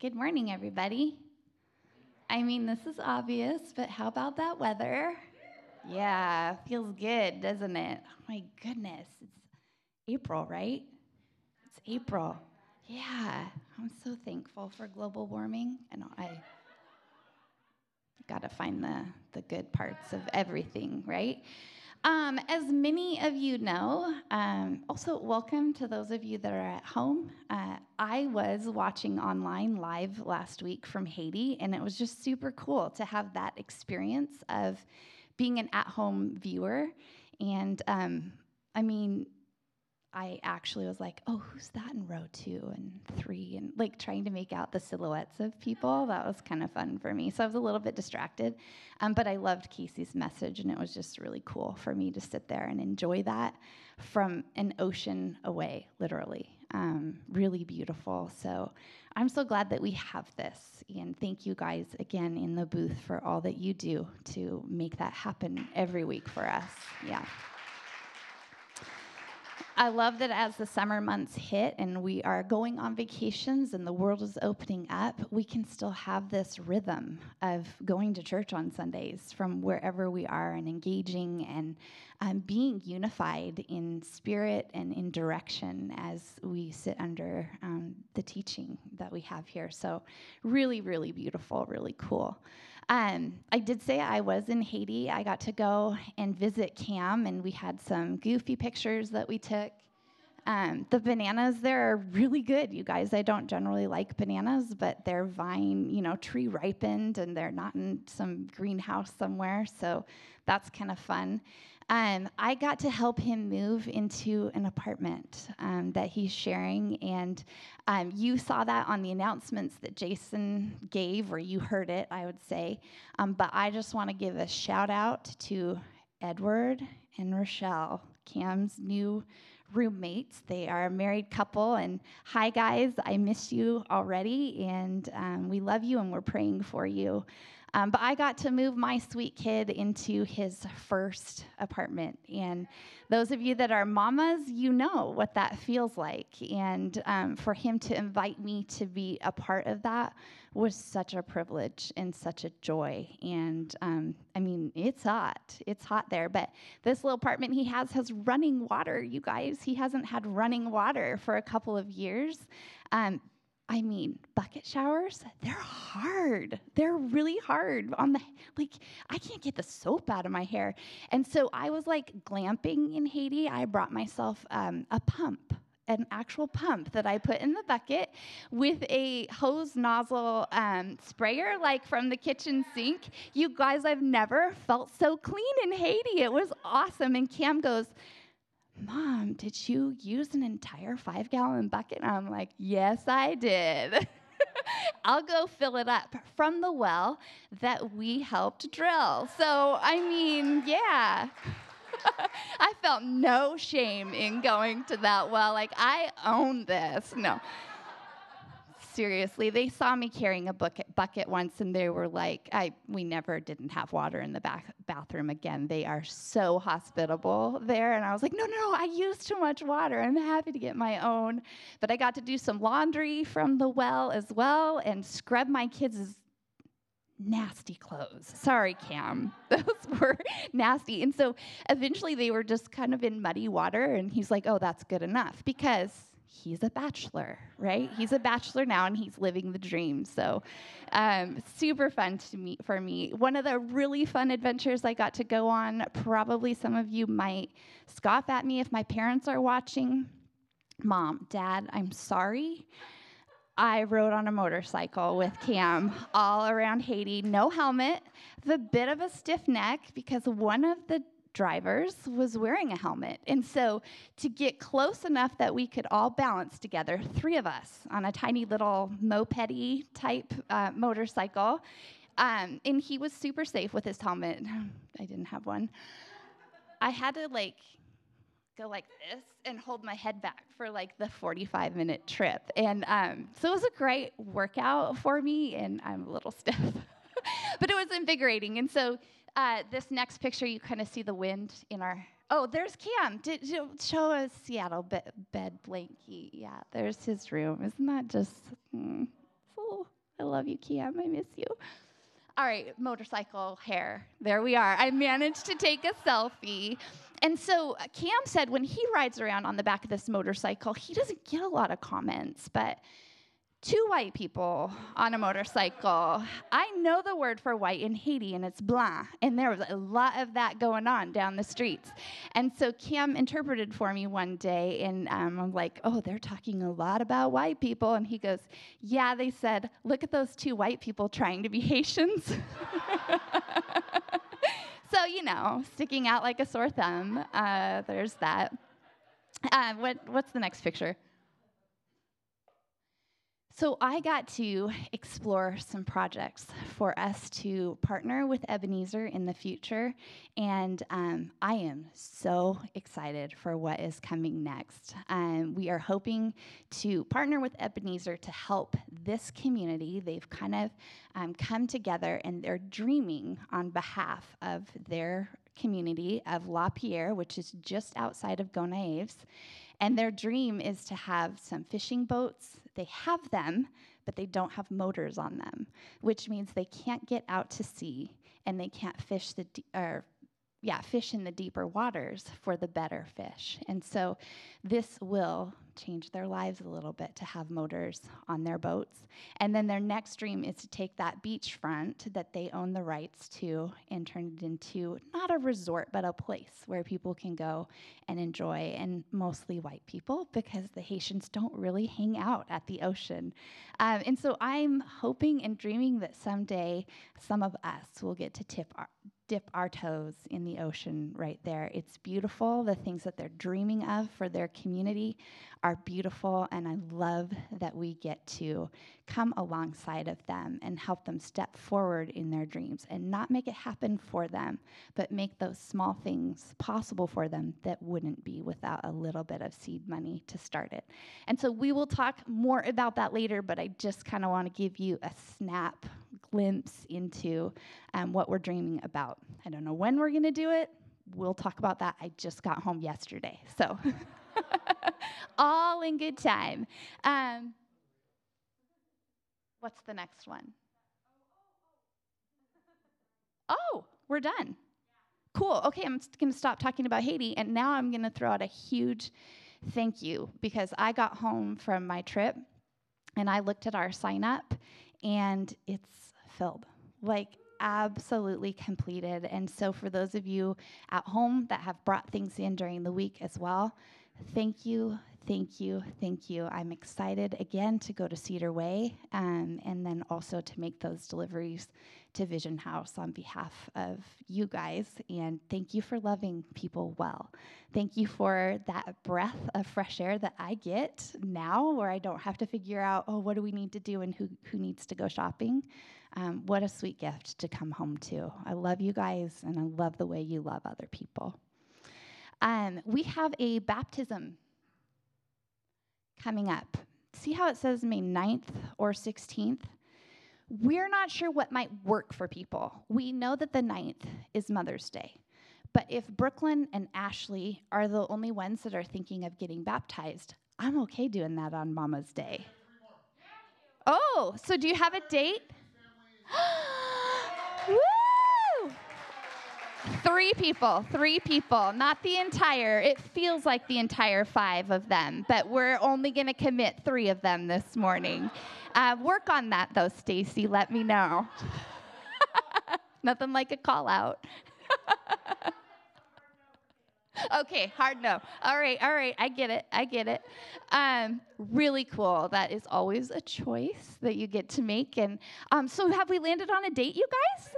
Good morning, everybody. I mean, this is obvious, but how about that weather? Yeah, feels good, doesn't it? Oh my goodness. It's April, right? It's April. Yeah, I'm so thankful for global warming. And I got to find the, the good parts of everything, right? Um, as many of you know, um, also welcome to those of you that are at home. Uh, I was watching online live last week from Haiti, and it was just super cool to have that experience of being an at home viewer. And um, I mean, I actually was like, oh, who's that in row two and three? And like trying to make out the silhouettes of people. That was kind of fun for me. So I was a little bit distracted. Um, but I loved Casey's message, and it was just really cool for me to sit there and enjoy that from an ocean away, literally. Um, really beautiful. So I'm so glad that we have this. And thank you guys again in the booth for all that you do to make that happen every week for us. Yeah. I love that as the summer months hit and we are going on vacations and the world is opening up, we can still have this rhythm of going to church on Sundays from wherever we are and engaging and um, being unified in spirit and in direction as we sit under um, the teaching that we have here. So, really, really beautiful, really cool. Um, I did say I was in Haiti. I got to go and visit Cam, and we had some goofy pictures that we took. Um, the bananas there are really good, you guys. I don't generally like bananas, but they're vine, you know, tree ripened, and they're not in some greenhouse somewhere. So that's kind of fun. Um, I got to help him move into an apartment um, that he's sharing. And um, you saw that on the announcements that Jason gave, or you heard it, I would say. Um, but I just want to give a shout out to Edward and Rochelle, Cam's new roommates. They are a married couple. And hi, guys, I miss you already. And um, we love you and we're praying for you. Um, but I got to move my sweet kid into his first apartment. And those of you that are mamas, you know what that feels like. And um, for him to invite me to be a part of that was such a privilege and such a joy. And um, I mean, it's hot. It's hot there. But this little apartment he has has running water, you guys. He hasn't had running water for a couple of years. Um, I mean, bucket showers, they're hard. They're really hard on the, like, I can't get the soap out of my hair. And so I was like glamping in Haiti. I brought myself um, a pump, an actual pump that I put in the bucket with a hose nozzle um, sprayer, like from the kitchen sink. You guys, I've never felt so clean in Haiti. It was awesome. And Cam goes, Mom, did you use an entire five gallon bucket? And I'm like, Yes, I did. I'll go fill it up from the well that we helped drill. So, I mean, yeah. I felt no shame in going to that well. Like, I own this. No seriously. They saw me carrying a bucket, bucket once and they were like, I, we never didn't have water in the back, bathroom again. They are so hospitable there. And I was like, no, no, I use too much water. I'm happy to get my own. But I got to do some laundry from the well as well and scrub my kids' nasty clothes. Sorry, Cam. Those were nasty. And so eventually they were just kind of in muddy water. And he's like, oh, that's good enough because he's a bachelor, right? He's a bachelor now and he's living the dream. So, um, super fun to meet for me. One of the really fun adventures I got to go on, probably some of you might scoff at me if my parents are watching. Mom, Dad, I'm sorry. I rode on a motorcycle with Cam all around Haiti, no helmet, a bit of a stiff neck because one of the drivers was wearing a helmet. And so, to get close enough that we could all balance together, three of us on a tiny little moped type uh, motorcycle, um, and he was super safe with his helmet. I didn't have one. I had to like go like this and hold my head back for like the 45 minute trip. And um, so it was a great workout for me, and I'm a little stiff, but it was invigorating. And so uh, this next picture, you kind of see the wind in our. Oh, there's Cam. Did you show a Seattle bed, bed blankie? Yeah, there's his room. Isn't that just mm, Oh, I love you, Cam. I miss you. All right, motorcycle hair. There we are. I managed to take a selfie. And so uh, Cam said when he rides around on the back of this motorcycle, he doesn't get a lot of comments, but two white people on a motorcycle. I know the word for white in Haiti, and it's blanc. And there was a lot of that going on down the streets. And so Cam interpreted for me one day, and um, I'm like, oh, they're talking a lot about white people. And he goes, yeah, they said, look at those two white people trying to be Haitians. so, you know, sticking out like a sore thumb. Uh, there's that. Uh, what, what's the next picture? So I got to explore some projects for us to partner with Ebenezer in the future, and um, I am so excited for what is coming next. Um, we are hoping to partner with Ebenezer to help this community. They've kind of um, come together and they're dreaming on behalf of their community of La Pierre, which is just outside of Gonaives. And their dream is to have some fishing boats they have them, but they don't have motors on them, which means they can't get out to sea and they can't fish the or yeah, fish in the deeper waters for the better fish. And so this will change their lives a little bit to have motors on their boats. And then their next dream is to take that beachfront that they own the rights to and turn it into not a resort, but a place where people can go and enjoy, and mostly white people because the Haitians don't really hang out at the ocean. Um, and so I'm hoping and dreaming that someday some of us will get to tip our dip our toes in the ocean right there. It's beautiful. The things that they're dreaming of for their community are beautiful, and I love that we get to come alongside of them and help them step forward in their dreams and not make it happen for them, but make those small things possible for them that wouldn't be without a little bit of seed money to start it. And so we will talk more about that later, but I just kind of want to give you a snap glimpse into um, what we're dreaming about. I don't know when we're going to do it. We'll talk about that. I just got home yesterday. So, all in good time. Um, what's the next one? Oh, we're done. Cool. Okay, I'm going to stop talking about Haiti, and now I'm going to throw out a huge thank you because I got home from my trip and I looked at our sign up, and it's filled. like absolutely completed. And so, for those of you at home that have brought things in during the week as well, thank you, thank you, thank you. I'm excited again to go to Cedar Way um, and then also to make those deliveries to Vision House on behalf of you guys. And thank you for loving people well. Thank you for that breath of fresh air that I get now where I don't have to figure out, oh, what do we need to do and who, who needs to go shopping. Um, what a sweet gift to come home to. I love you guys, and I love the way you love other people. Um, we have a baptism coming up. See how it says May 9th or 16th? We're not sure what might work for people. We know that the 9th is Mother's Day. But if Brooklyn and Ashley are the only ones that are thinking of getting baptized, I'm okay doing that on Mama's Day. Oh, so do you have a date? Three people, three people, not the entire. It feels like the entire five of them, but we're only going to commit three of them this morning. Uh, work on that though, Stacy. Let me know. Nothing like a call out. okay, hard no. All right, all right, I get it, I get it. Um, really cool. That is always a choice that you get to make. And um, so, have we landed on a date, you guys?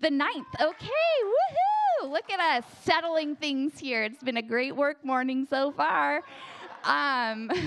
The ninth. Okay, woohoo! Look at us settling things here. It's been a great work morning so far. Um,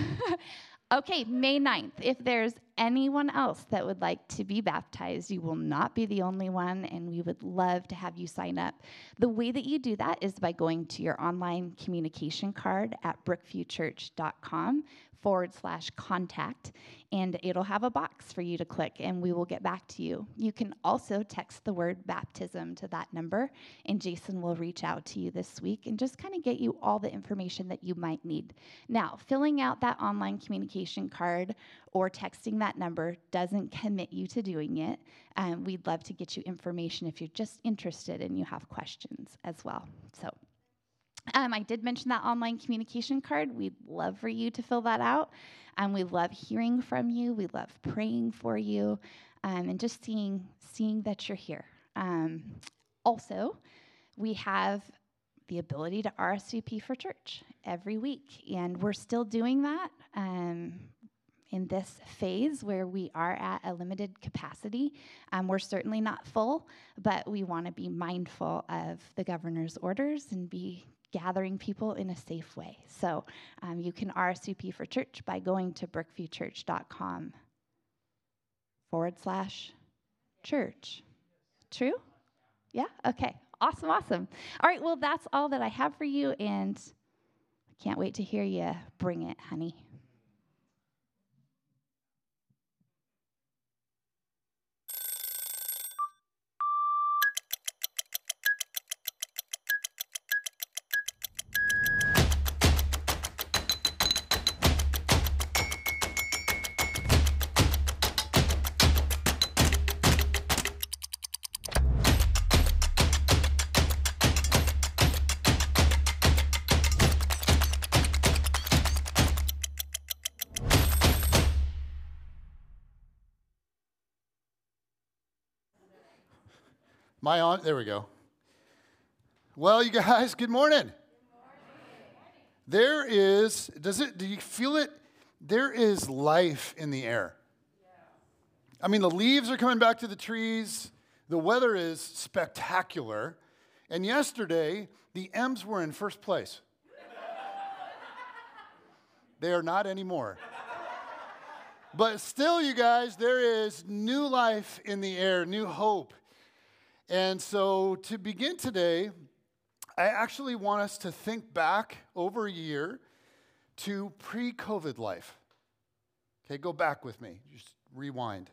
Okay, May 9th. If there's anyone else that would like to be baptized, you will not be the only one, and we would love to have you sign up. The way that you do that is by going to your online communication card at brookviewchurch.com forward slash contact, and it'll have a box for you to click, and we will get back to you. You can also text the word baptism to that number, and Jason will reach out to you this week and just kind of get you all the information that you might need. Now, filling out that online communication card or texting that number doesn't commit you to doing it. Um, we'd love to get you information if you're just interested and you have questions as well. So, um, I did mention that online communication card. We'd love for you to fill that out. Um, we love hearing from you. We love praying for you, um, and just seeing seeing that you're here. Um, also, we have the ability to RSVP for church every week, and we're still doing that um, in this phase where we are at a limited capacity. Um, we're certainly not full, but we want to be mindful of the governor's orders and be gathering people in a safe way. So um, you can RSVP for church by going to brookviewchurch.com forward slash church. True? Yeah? Okay. Awesome, awesome. All right, well, that's all that I have for you, and I can't wait to hear you bring it, honey. My aunt, there we go. Well, you guys, good morning. good morning. There is, does it, do you feel it? There is life in the air. I mean, the leaves are coming back to the trees. The weather is spectacular. And yesterday, the M's were in first place. they are not anymore. But still, you guys, there is new life in the air, new hope. And so to begin today, I actually want us to think back over a year to pre COVID life. Okay, go back with me, just rewind.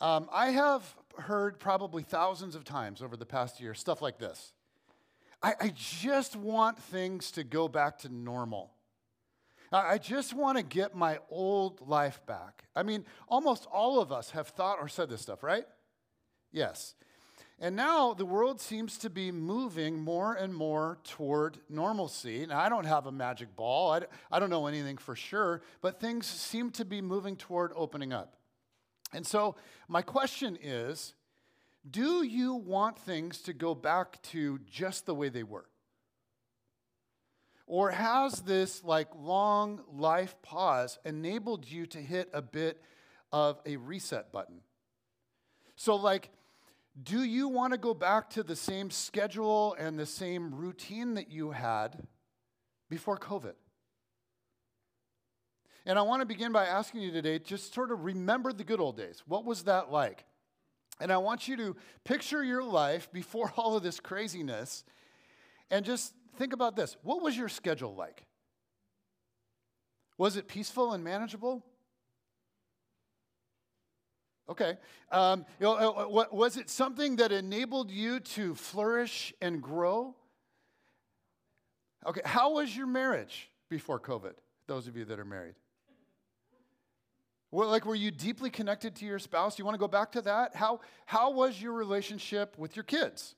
Um, I have heard probably thousands of times over the past year stuff like this I, I just want things to go back to normal. I just want to get my old life back. I mean, almost all of us have thought or said this stuff, right? Yes. And now the world seems to be moving more and more toward normalcy. Now, I don't have a magic ball, I, I don't know anything for sure, but things seem to be moving toward opening up. And so, my question is do you want things to go back to just the way they were? Or has this like long life pause enabled you to hit a bit of a reset button? So, like, do you want to go back to the same schedule and the same routine that you had before COVID? And I want to begin by asking you today just sort of remember the good old days. What was that like? And I want you to picture your life before all of this craziness and just think about this. What was your schedule like? Was it peaceful and manageable? Okay. Um, you know, uh, uh, was it something that enabled you to flourish and grow? Okay. How was your marriage before COVID? Those of you that are married. Well, like, were you deeply connected to your spouse? You want to go back to that? How, how was your relationship with your kids?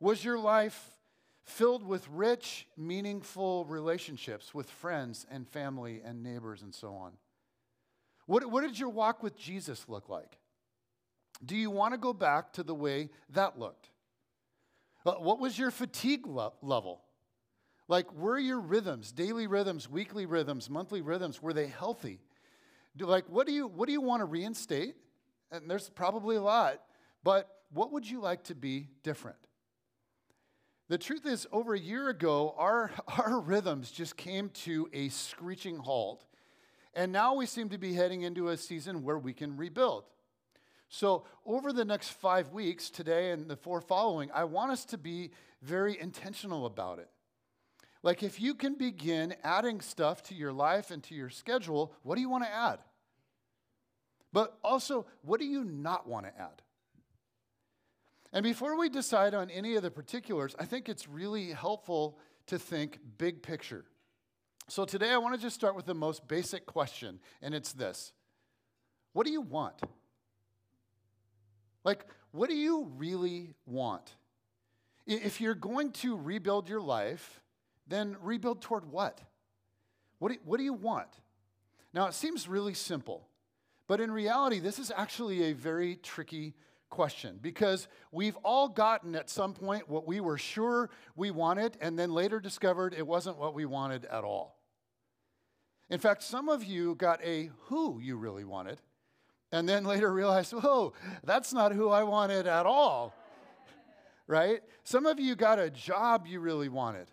Was your life filled with rich, meaningful relationships with friends and family and neighbors and so on? What, what did your walk with Jesus look like? Do you want to go back to the way that looked? Uh, what was your fatigue lo- level? Like, were your rhythms, daily rhythms, weekly rhythms, monthly rhythms, were they healthy? Do, like, what do, you, what do you want to reinstate? And there's probably a lot, but what would you like to be different? The truth is, over a year ago, our, our rhythms just came to a screeching halt. And now we seem to be heading into a season where we can rebuild. So, over the next five weeks, today and the four following, I want us to be very intentional about it. Like, if you can begin adding stuff to your life and to your schedule, what do you want to add? But also, what do you not want to add? And before we decide on any of the particulars, I think it's really helpful to think big picture. So today I want to just start with the most basic question, and it's this What do you want? Like, what do you really want? If you're going to rebuild your life, then rebuild toward what? What do, what do you want? Now, it seems really simple, but in reality, this is actually a very tricky question because we've all gotten at some point what we were sure we wanted and then later discovered it wasn't what we wanted at all. In fact, some of you got a who you really wanted and then later realized, whoa, that's not who I wanted at all. right? Some of you got a job you really wanted.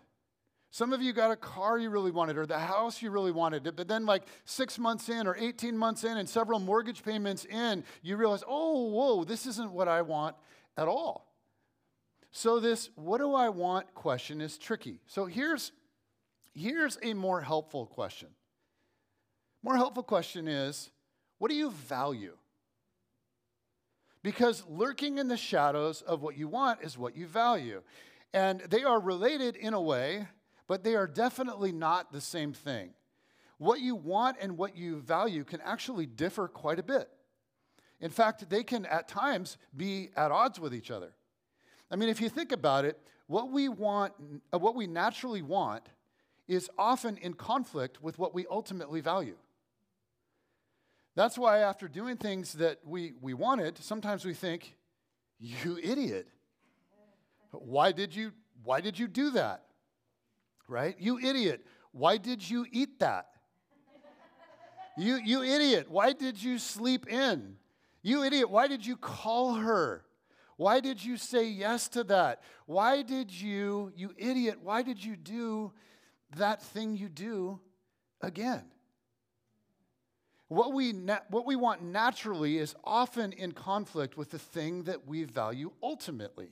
Some of you got a car you really wanted or the house you really wanted. But then, like six months in or 18 months in and several mortgage payments in, you realize, oh, whoa, this isn't what I want at all. So, this what do I want question is tricky. So, here's, here's a more helpful question. More helpful question is what do you value? Because lurking in the shadows of what you want is what you value. And they are related in a way but they are definitely not the same thing. What you want and what you value can actually differ quite a bit. In fact, they can at times be at odds with each other. I mean, if you think about it, what we want, uh, what we naturally want, is often in conflict with what we ultimately value. That's why, after doing things that we, we wanted, sometimes we think, You idiot. Why did you, why did you do that? right? You idiot. Why did you eat that? you, you idiot. Why did you sleep in? You idiot. Why did you call her? Why did you say yes to that? Why did you, you idiot, why did you do that thing you do again? What we, na- what we want naturally is often in conflict with the thing that we value ultimately.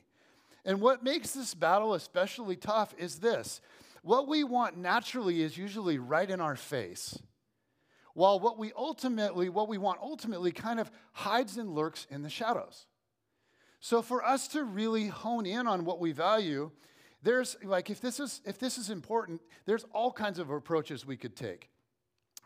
And what makes this battle especially tough is this what we want naturally is usually right in our face. While what we ultimately, what we want ultimately kind of hides and lurks in the shadows. So for us to really hone in on what we value, there's like if this is if this is important, there's all kinds of approaches we could take.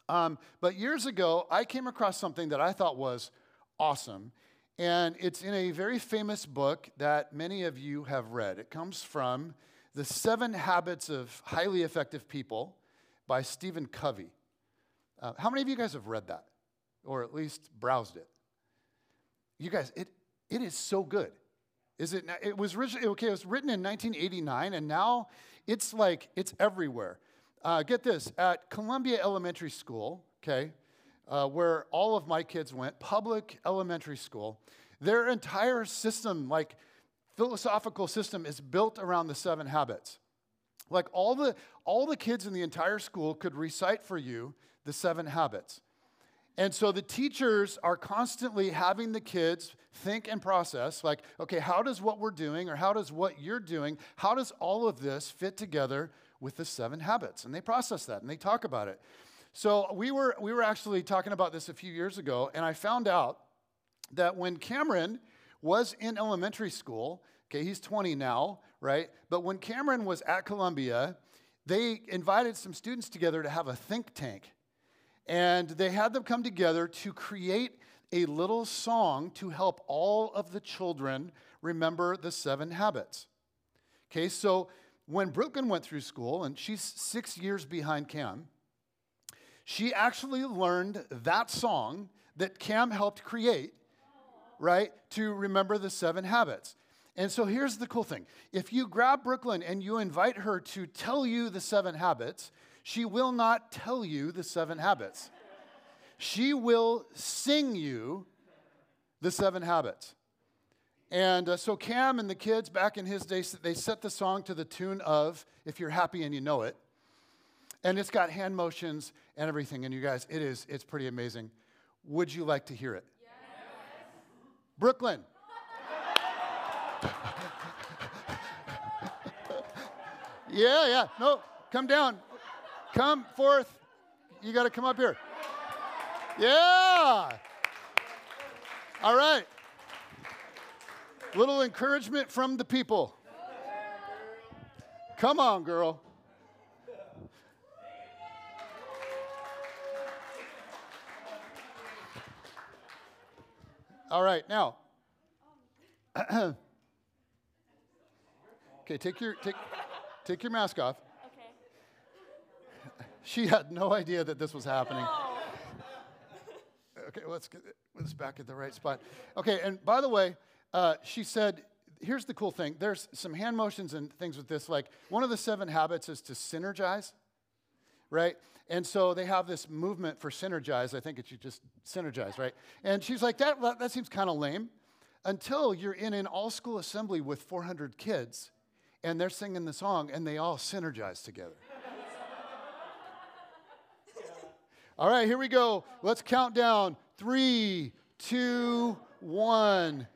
Um, but years ago, I came across something that I thought was awesome, and it's in a very famous book that many of you have read. It comes from the Seven Habits of Highly Effective People by Stephen Covey. Uh, how many of you guys have read that or at least browsed it? You guys, it, it is so good. Is it? It was originally okay. It was written in 1989, and now it's like it's everywhere. Uh, get this: at Columbia Elementary School, okay, uh, where all of my kids went, public elementary school, their entire system, like philosophical system is built around the seven habits. Like all the, all the kids in the entire school could recite for you the seven habits. And so the teachers are constantly having the kids think and process like, okay, how does what we're doing or how does what you're doing, how does all of this fit together with the seven habits? And they process that and they talk about it. So we were, we were actually talking about this a few years ago, and I found out that when Cameron was in elementary school. Okay, he's 20 now, right? But when Cameron was at Columbia, they invited some students together to have a think tank. And they had them come together to create a little song to help all of the children remember the seven habits. Okay, so when Brooklyn went through school, and she's six years behind Cam, she actually learned that song that Cam helped create right, to remember the seven habits. And so here's the cool thing if you grab Brooklyn and you invite her to tell you the seven habits, she will not tell you the seven habits. She will sing you the seven habits. And uh, so Cam and the kids back in his days, they set the song to the tune of If You're Happy and You Know It. And it's got hand motions and everything. And you guys, it is, it's pretty amazing. Would you like to hear it? Brooklyn. yeah, yeah. No, come down. Come forth. You got to come up here. Yeah. All right. Little encouragement from the people. Come on, girl. All right, now. okay, take your take take your mask off. Okay. She had no idea that this was happening. Okay, let's get let's back at the right spot. Okay, and by the way, uh, she said, here's the cool thing. There's some hand motions and things with this. Like one of the seven habits is to synergize, right? And so they have this movement for synergize. I think it should just synergize, right? And she's like, that, that seems kind of lame until you're in an all school assembly with 400 kids and they're singing the song and they all synergize together. all right, here we go. Let's count down. Three, two, one.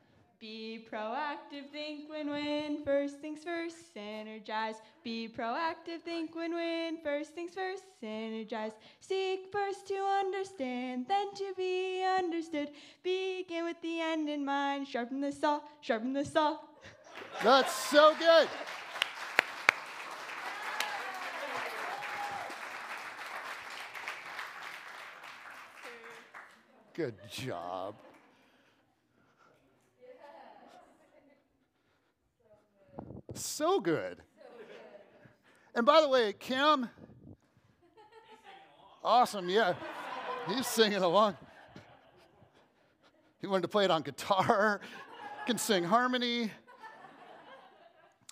Be proactive, think win win. First things first, synergize. Be proactive, think win win. First things first, synergize. Seek first to understand, then to be understood. Begin with the end in mind. Sharpen the saw, sharpen the saw. That's so good. Good job. So good. And by the way, Kim, awesome, yeah. He's singing along. He wanted to play it on guitar, can sing harmony.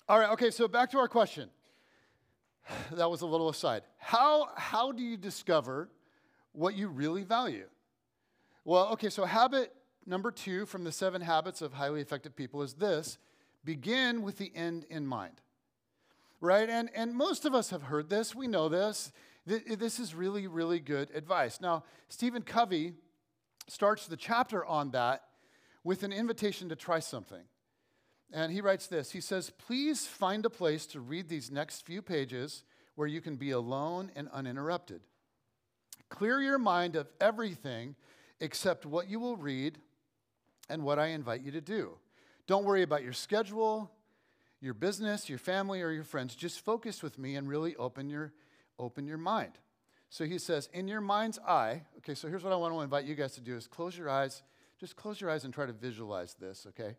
All right, okay, so back to our question. That was a little aside. How, how do you discover what you really value? Well, okay, so habit number two from the seven habits of highly effective people is this begin with the end in mind. Right? And, and most of us have heard this, we know this. This is really, really good advice. Now, Stephen Covey starts the chapter on that with an invitation to try something. And he writes this He says, Please find a place to read these next few pages where you can be alone and uninterrupted. Clear your mind of everything except what you will read and what I invite you to do. Don't worry about your schedule, your business, your family, or your friends. Just focus with me and really open your, open your mind. So he says, in your mind's eye, okay, so here's what I want to invite you guys to do is close your eyes. Just close your eyes and try to visualize this, okay?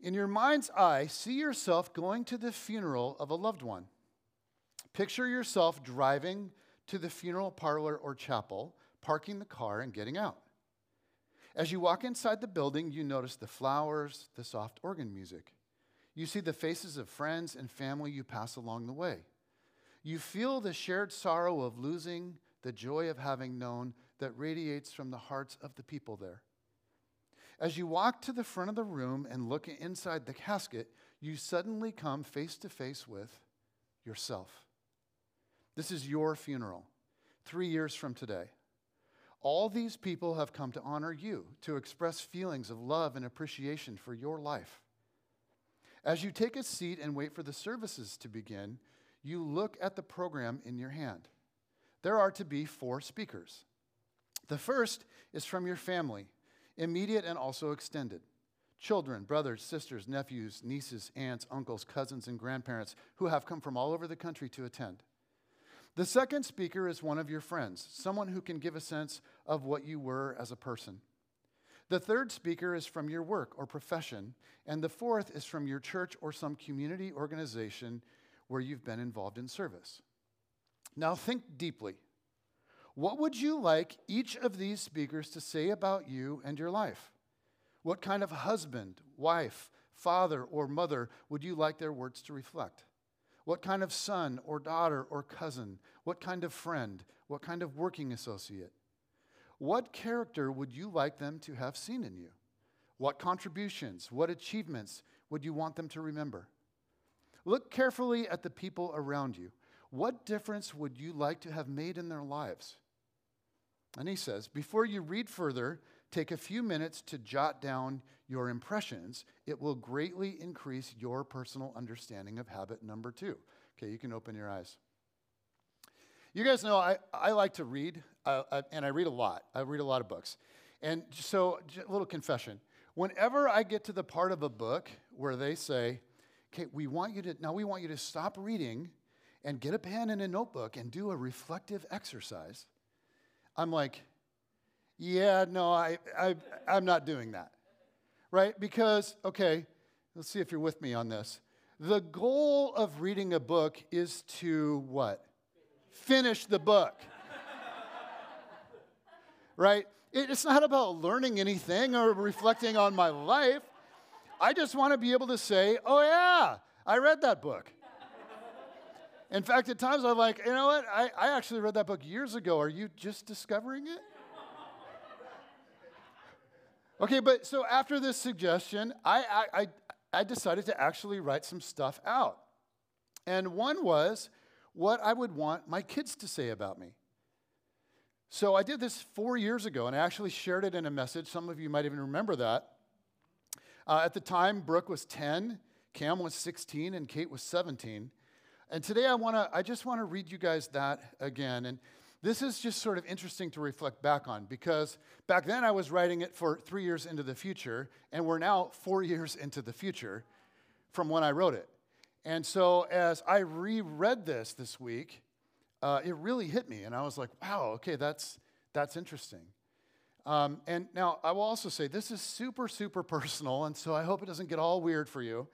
In your mind's eye, see yourself going to the funeral of a loved one. Picture yourself driving to the funeral parlor or chapel, parking the car, and getting out. As you walk inside the building, you notice the flowers, the soft organ music. You see the faces of friends and family you pass along the way. You feel the shared sorrow of losing, the joy of having known that radiates from the hearts of the people there. As you walk to the front of the room and look inside the casket, you suddenly come face to face with yourself. This is your funeral, three years from today. All these people have come to honor you, to express feelings of love and appreciation for your life. As you take a seat and wait for the services to begin, you look at the program in your hand. There are to be four speakers. The first is from your family, immediate and also extended. Children, brothers, sisters, nephews, nieces, aunts, uncles, cousins, and grandparents who have come from all over the country to attend. The second speaker is one of your friends, someone who can give a sense of what you were as a person. The third speaker is from your work or profession, and the fourth is from your church or some community organization where you've been involved in service. Now think deeply. What would you like each of these speakers to say about you and your life? What kind of husband, wife, father, or mother would you like their words to reflect? What kind of son or daughter or cousin? What kind of friend? What kind of working associate? What character would you like them to have seen in you? What contributions, what achievements would you want them to remember? Look carefully at the people around you. What difference would you like to have made in their lives? And he says, before you read further, take a few minutes to jot down your impressions. It will greatly increase your personal understanding of habit number two. Okay, you can open your eyes. You guys know I, I like to read, uh, uh, and I read a lot. I read a lot of books. And so, a little confession. Whenever I get to the part of a book where they say, okay, we want you to, now we want you to stop reading and get a pen and a notebook and do a reflective exercise, I'm like, yeah, no, I, I, I'm not doing that. Right? Because, okay, let's see if you're with me on this. The goal of reading a book is to what? Finish the book. right? It's not about learning anything or reflecting on my life. I just want to be able to say, oh, yeah, I read that book. In fact, at times I'm like, you know what? I, I actually read that book years ago. Are you just discovering it? Okay, but so after this suggestion, I, I, I decided to actually write some stuff out. And one was what I would want my kids to say about me. So I did this four years ago, and I actually shared it in a message. Some of you might even remember that. Uh, at the time, Brooke was 10, Cam was 16, and Kate was 17. And today I want to I just want to read you guys that again and this is just sort of interesting to reflect back on because back then I was writing it for 3 years into the future and we're now 4 years into the future from when I wrote it. And so as I reread this this week, uh, it really hit me and I was like, wow, okay, that's that's interesting. Um, and now I will also say this is super, super personal, and so I hope it doesn't get all weird for you.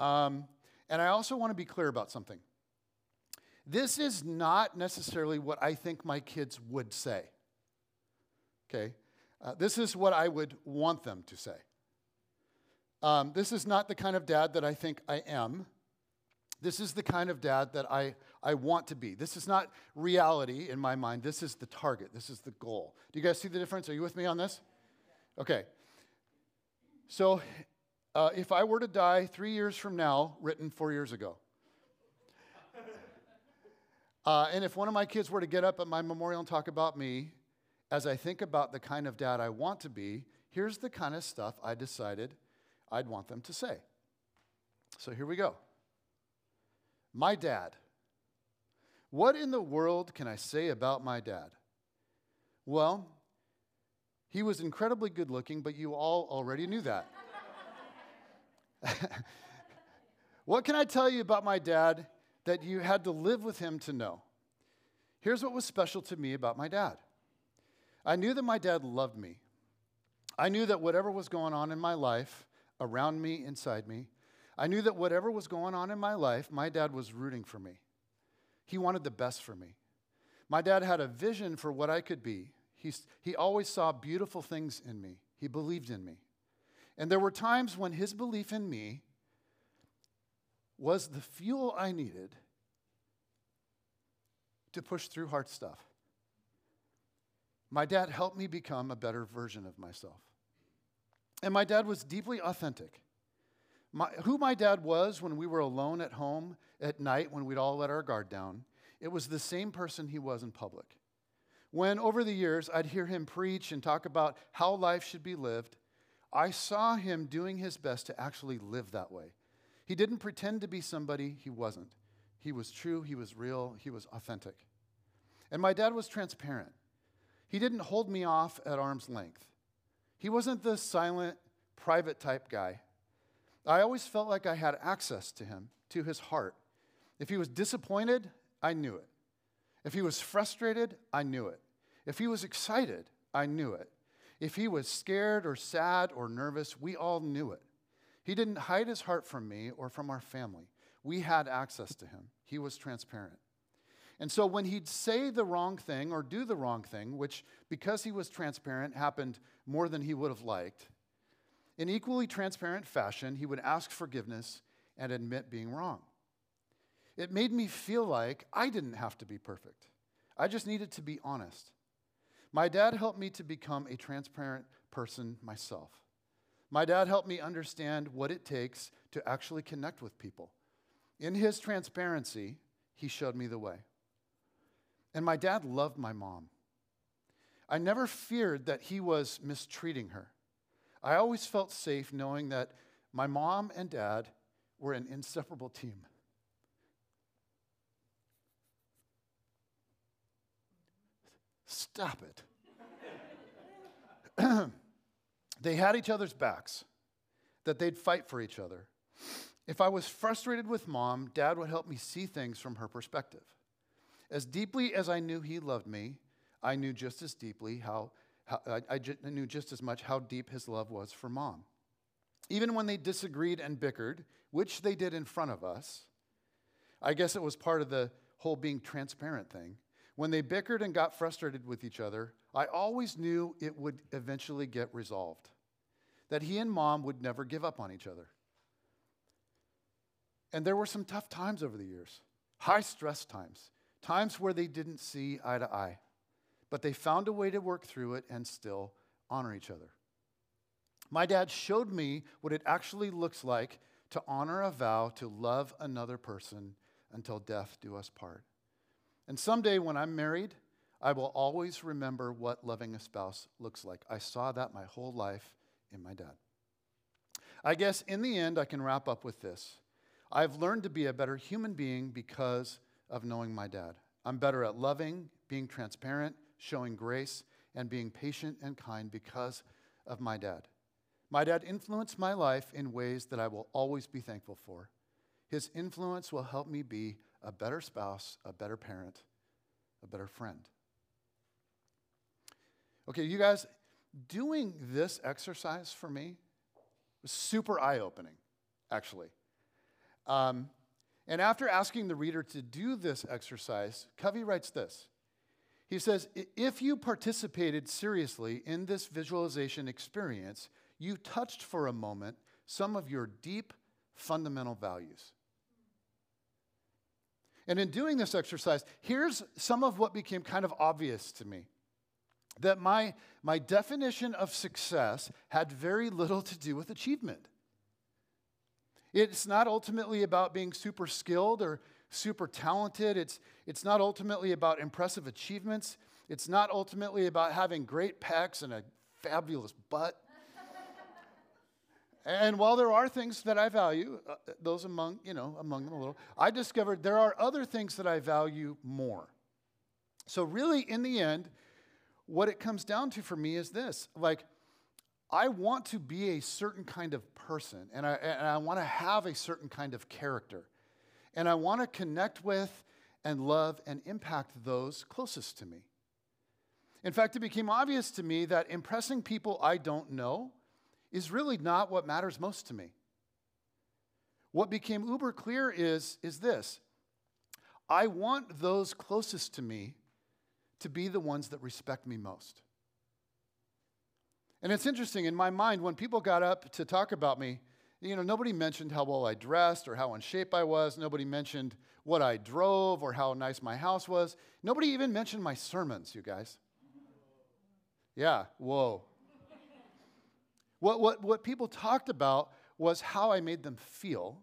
Um, and I also want to be clear about something. This is not necessarily what I think my kids would say. Okay? Uh, this is what I would want them to say. Um, this is not the kind of dad that I think I am. This is the kind of dad that I, I want to be. This is not reality in my mind. This is the target. This is the goal. Do you guys see the difference? Are you with me on this? Okay. So uh, if I were to die three years from now, written four years ago. Uh, and if one of my kids were to get up at my memorial and talk about me, as I think about the kind of dad I want to be, here's the kind of stuff I decided I'd want them to say. So here we go. My dad. What in the world can I say about my dad? Well, he was incredibly good looking, but you all already knew that. what can I tell you about my dad that you had to live with him to know? Here's what was special to me about my dad I knew that my dad loved me. I knew that whatever was going on in my life, around me, inside me, I knew that whatever was going on in my life, my dad was rooting for me. He wanted the best for me. My dad had a vision for what I could be. He's, he always saw beautiful things in me. He believed in me. And there were times when his belief in me was the fuel I needed to push through hard stuff. My dad helped me become a better version of myself. And my dad was deeply authentic. My, who my dad was when we were alone at home at night when we'd all let our guard down, it was the same person he was in public. When over the years I'd hear him preach and talk about how life should be lived, I saw him doing his best to actually live that way. He didn't pretend to be somebody he wasn't. He was true, he was real, he was authentic. And my dad was transparent. He didn't hold me off at arm's length. He wasn't the silent, private type guy. I always felt like I had access to him, to his heart. If he was disappointed, I knew it. If he was frustrated, I knew it. If he was excited, I knew it. If he was scared or sad or nervous, we all knew it. He didn't hide his heart from me or from our family. We had access to him, he was transparent. And so when he'd say the wrong thing or do the wrong thing, which because he was transparent happened more than he would have liked, in equally transparent fashion, he would ask forgiveness and admit being wrong. It made me feel like I didn't have to be perfect. I just needed to be honest. My dad helped me to become a transparent person myself. My dad helped me understand what it takes to actually connect with people. In his transparency, he showed me the way. And my dad loved my mom. I never feared that he was mistreating her. I always felt safe knowing that my mom and dad were an inseparable team. Stop it. they had each other's backs, that they'd fight for each other. If I was frustrated with mom, dad would help me see things from her perspective. As deeply as I knew he loved me, I knew just as deeply how, how I, I knew just as much how deep his love was for mom. Even when they disagreed and bickered, which they did in front of us, I guess it was part of the whole being transparent thing. When they bickered and got frustrated with each other, I always knew it would eventually get resolved. That he and mom would never give up on each other. And there were some tough times over the years, high stress times, times where they didn't see eye to eye. But they found a way to work through it and still honor each other. My dad showed me what it actually looks like to honor a vow to love another person until death do us part. And someday when I'm married, I will always remember what loving a spouse looks like. I saw that my whole life in my dad. I guess in the end, I can wrap up with this. I've learned to be a better human being because of knowing my dad. I'm better at loving, being transparent, showing grace, and being patient and kind because of my dad. My dad influenced my life in ways that I will always be thankful for. His influence will help me be a better spouse, a better parent, a better friend. Okay, you guys, doing this exercise for me was super eye opening, actually. Um, and after asking the reader to do this exercise, Covey writes this. He says, If you participated seriously in this visualization experience, you touched for a moment some of your deep fundamental values. And in doing this exercise, here's some of what became kind of obvious to me that my, my definition of success had very little to do with achievement. It's not ultimately about being super skilled or super talented. It's, it's not ultimately about impressive achievements. It's not ultimately about having great pecs and a fabulous butt. And while there are things that I value, uh, those among, you know, among them a little, I discovered there are other things that I value more. So really, in the end, what it comes down to for me is this like, I want to be a certain kind of person, and I, and I want to have a certain kind of character. And I want to connect with and love and impact those closest to me. In fact, it became obvious to me that impressing people I don't know is really not what matters most to me. What became uber clear is, is this I want those closest to me to be the ones that respect me most. And it's interesting, in my mind, when people got up to talk about me, you know, nobody mentioned how well I dressed or how in shape I was. Nobody mentioned what I drove or how nice my house was. Nobody even mentioned my sermons, you guys. Yeah, whoa. What, what, what people talked about was how I made them feel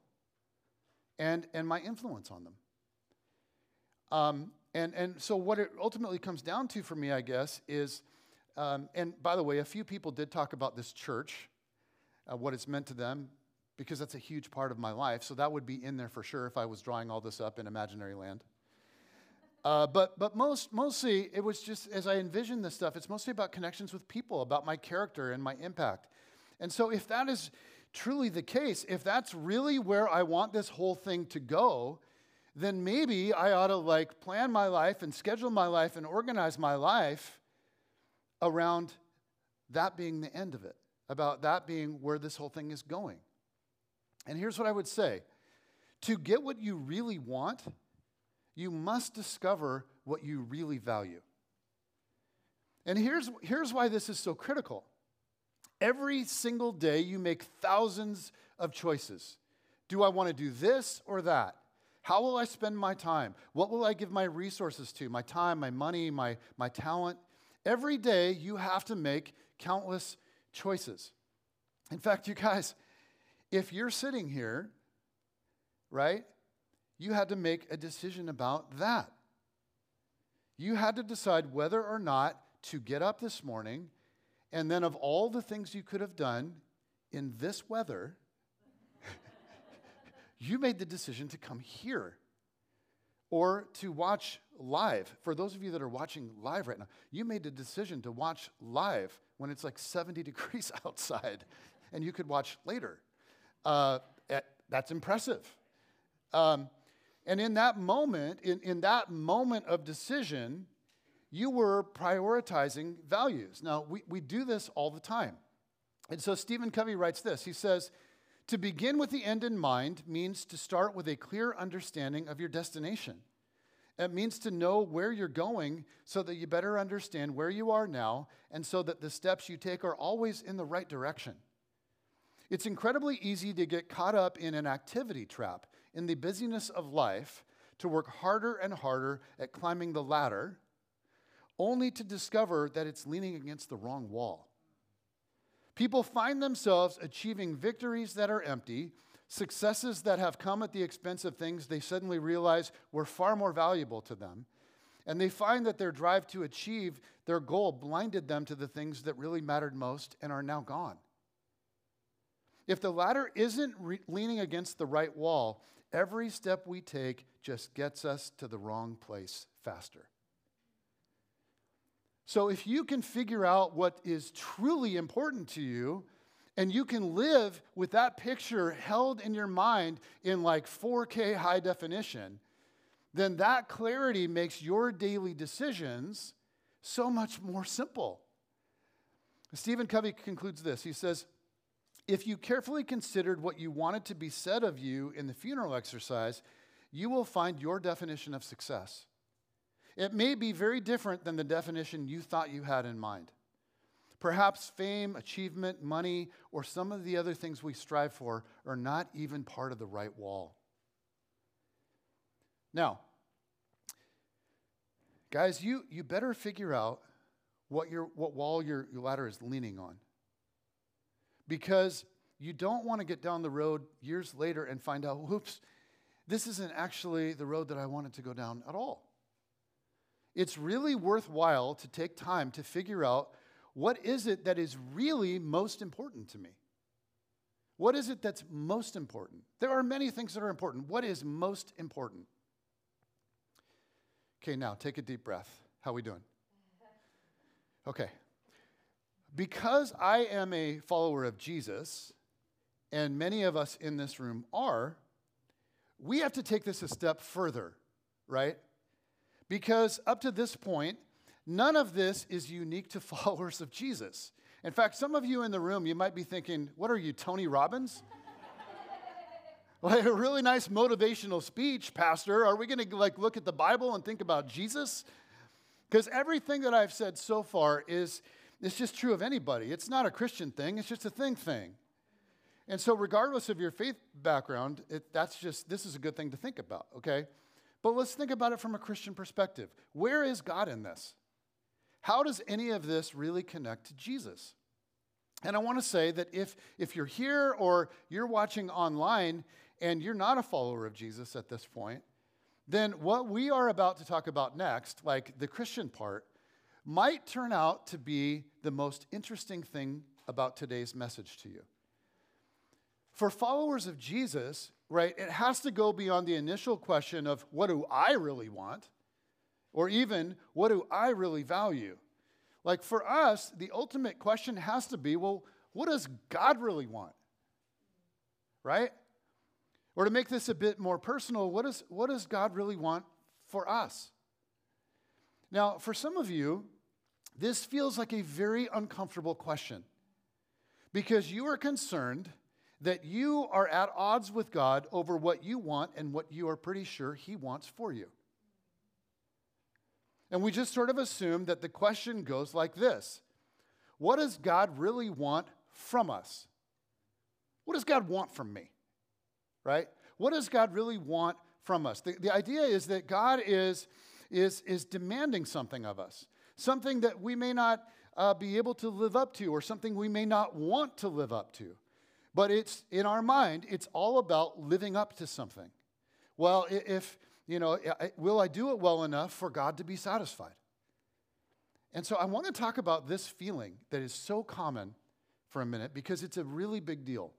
and, and my influence on them. Um, and, and so, what it ultimately comes down to for me, I guess, is, um, and by the way, a few people did talk about this church, uh, what it's meant to them, because that's a huge part of my life. So, that would be in there for sure if I was drawing all this up in imaginary land. Uh, but but most, mostly, it was just as I envisioned this stuff, it's mostly about connections with people, about my character and my impact. And so, if that is truly the case, if that's really where I want this whole thing to go, then maybe I ought to like plan my life and schedule my life and organize my life around that being the end of it, about that being where this whole thing is going. And here's what I would say to get what you really want, you must discover what you really value. And here's, here's why this is so critical Every single day, you make thousands of choices. Do I want to do this or that? How will I spend my time? What will I give my resources to? My time, my money, my, my talent? Every day, you have to make countless choices. In fact, you guys, if you're sitting here, right, you had to make a decision about that. You had to decide whether or not to get up this morning and then, of all the things you could have done in this weather, you made the decision to come here. or to watch live. For those of you that are watching live right now, you made the decision to watch live when it's like 70 degrees outside, and you could watch later. Uh, eh, that's impressive. Um, and in that moment, in, in that moment of decision, you were prioritizing values. Now, we, we do this all the time. And so Stephen Covey writes this He says, To begin with the end in mind means to start with a clear understanding of your destination. It means to know where you're going so that you better understand where you are now and so that the steps you take are always in the right direction. It's incredibly easy to get caught up in an activity trap, in the busyness of life, to work harder and harder at climbing the ladder, only to discover that it's leaning against the wrong wall. People find themselves achieving victories that are empty, successes that have come at the expense of things they suddenly realize were far more valuable to them. And they find that their drive to achieve their goal blinded them to the things that really mattered most and are now gone. If the ladder isn't re- leaning against the right wall, every step we take just gets us to the wrong place faster. So if you can figure out what is truly important to you, and you can live with that picture held in your mind in like 4K high definition, then that clarity makes your daily decisions so much more simple. Stephen Covey concludes this. He says, if you carefully considered what you wanted to be said of you in the funeral exercise, you will find your definition of success. It may be very different than the definition you thought you had in mind. Perhaps fame, achievement, money, or some of the other things we strive for are not even part of the right wall. Now, guys, you, you better figure out what, your, what wall your, your ladder is leaning on because you don't want to get down the road years later and find out, whoops, this isn't actually the road that I wanted to go down at all. It's really worthwhile to take time to figure out what is it that is really most important to me? What is it that's most important? There are many things that are important. What is most important? Okay, now take a deep breath. How we doing? Okay, because I am a follower of Jesus, and many of us in this room are, we have to take this a step further, right? Because up to this point, none of this is unique to followers of Jesus. In fact, some of you in the room, you might be thinking, what are you, Tony Robbins? like a really nice motivational speech, Pastor. Are we going to like look at the Bible and think about Jesus? Because everything that I've said so far is it's just true of anybody. It's not a Christian thing, it's just a thing thing. And so, regardless of your faith background, it, that's just, this is a good thing to think about, okay? But let's think about it from a Christian perspective. Where is God in this? How does any of this really connect to Jesus? And I want to say that if, if you're here or you're watching online and you're not a follower of Jesus at this point, then what we are about to talk about next, like the Christian part, might turn out to be the most interesting thing about today's message to you. For followers of Jesus, right, it has to go beyond the initial question of what do I really want? Or even what do I really value? Like for us, the ultimate question has to be well, what does God really want? Right? Or to make this a bit more personal, what, is, what does God really want for us? Now, for some of you, this feels like a very uncomfortable question because you are concerned that you are at odds with God over what you want and what you are pretty sure He wants for you. And we just sort of assume that the question goes like this What does God really want from us? What does God want from me? Right? What does God really want from us? The, the idea is that God is, is, is demanding something of us something that we may not uh, be able to live up to, or something we may not want to live up to. But it's in our mind, it's all about living up to something. Well, if, you know, will I do it well enough for God to be satisfied? And so I want to talk about this feeling that is so common for a minute because it's a really big deal.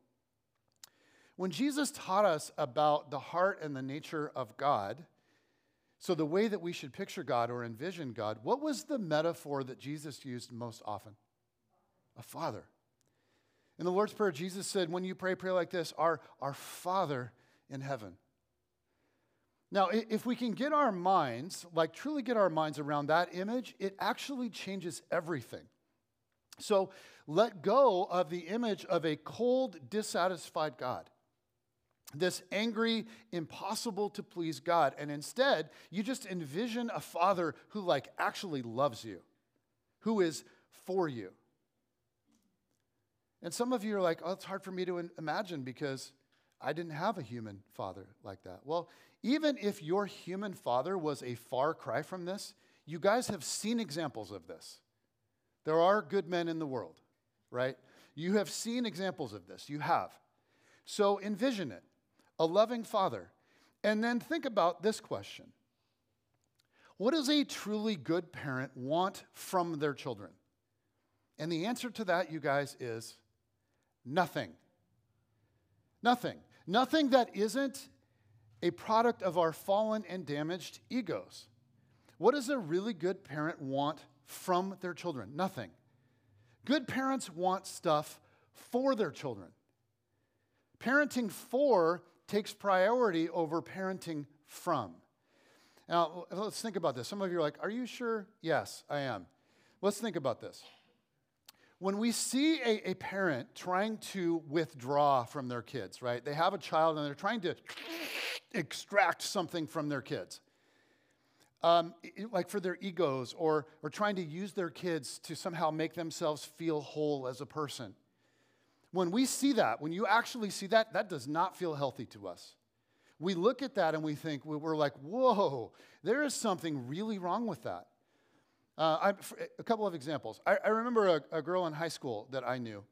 When Jesus taught us about the heart and the nature of God, So, the way that we should picture God or envision God, what was the metaphor that Jesus used most often? A father. In the Lord's Prayer, Jesus said, when you pray, pray like this Our, our Father in heaven. Now, if we can get our minds, like truly get our minds around that image, it actually changes everything. So let go of the image of a cold, dissatisfied God this angry, impossible to please God. And instead, you just envision a father who, like, actually loves you, who is for you. And some of you are like, oh, it's hard for me to imagine because I didn't have a human father like that. Well, even if your human father was a far cry from this, you guys have seen examples of this. There are good men in the world, right? You have seen examples of this. You have. So envision it a loving father. And then think about this question What does a truly good parent want from their children? And the answer to that, you guys, is nothing. Nothing. Nothing that isn't a product of our fallen and damaged egos. What does a really good parent want from their children? Nothing. Good parents want stuff for their children. Parenting for takes priority over parenting from. Now, let's think about this. Some of you are like, Are you sure? Yes, I am. Let's think about this. When we see a, a parent trying to withdraw from their kids, right? They have a child and they're trying to extract something from their kids. Um, like for their egos or, or trying to use their kids to somehow make themselves feel whole as a person. When we see that, when you actually see that, that does not feel healthy to us. We look at that and we think, we're like, whoa, there is something really wrong with that. Uh, a couple of examples. I, I remember a, a, girl in high school that I knew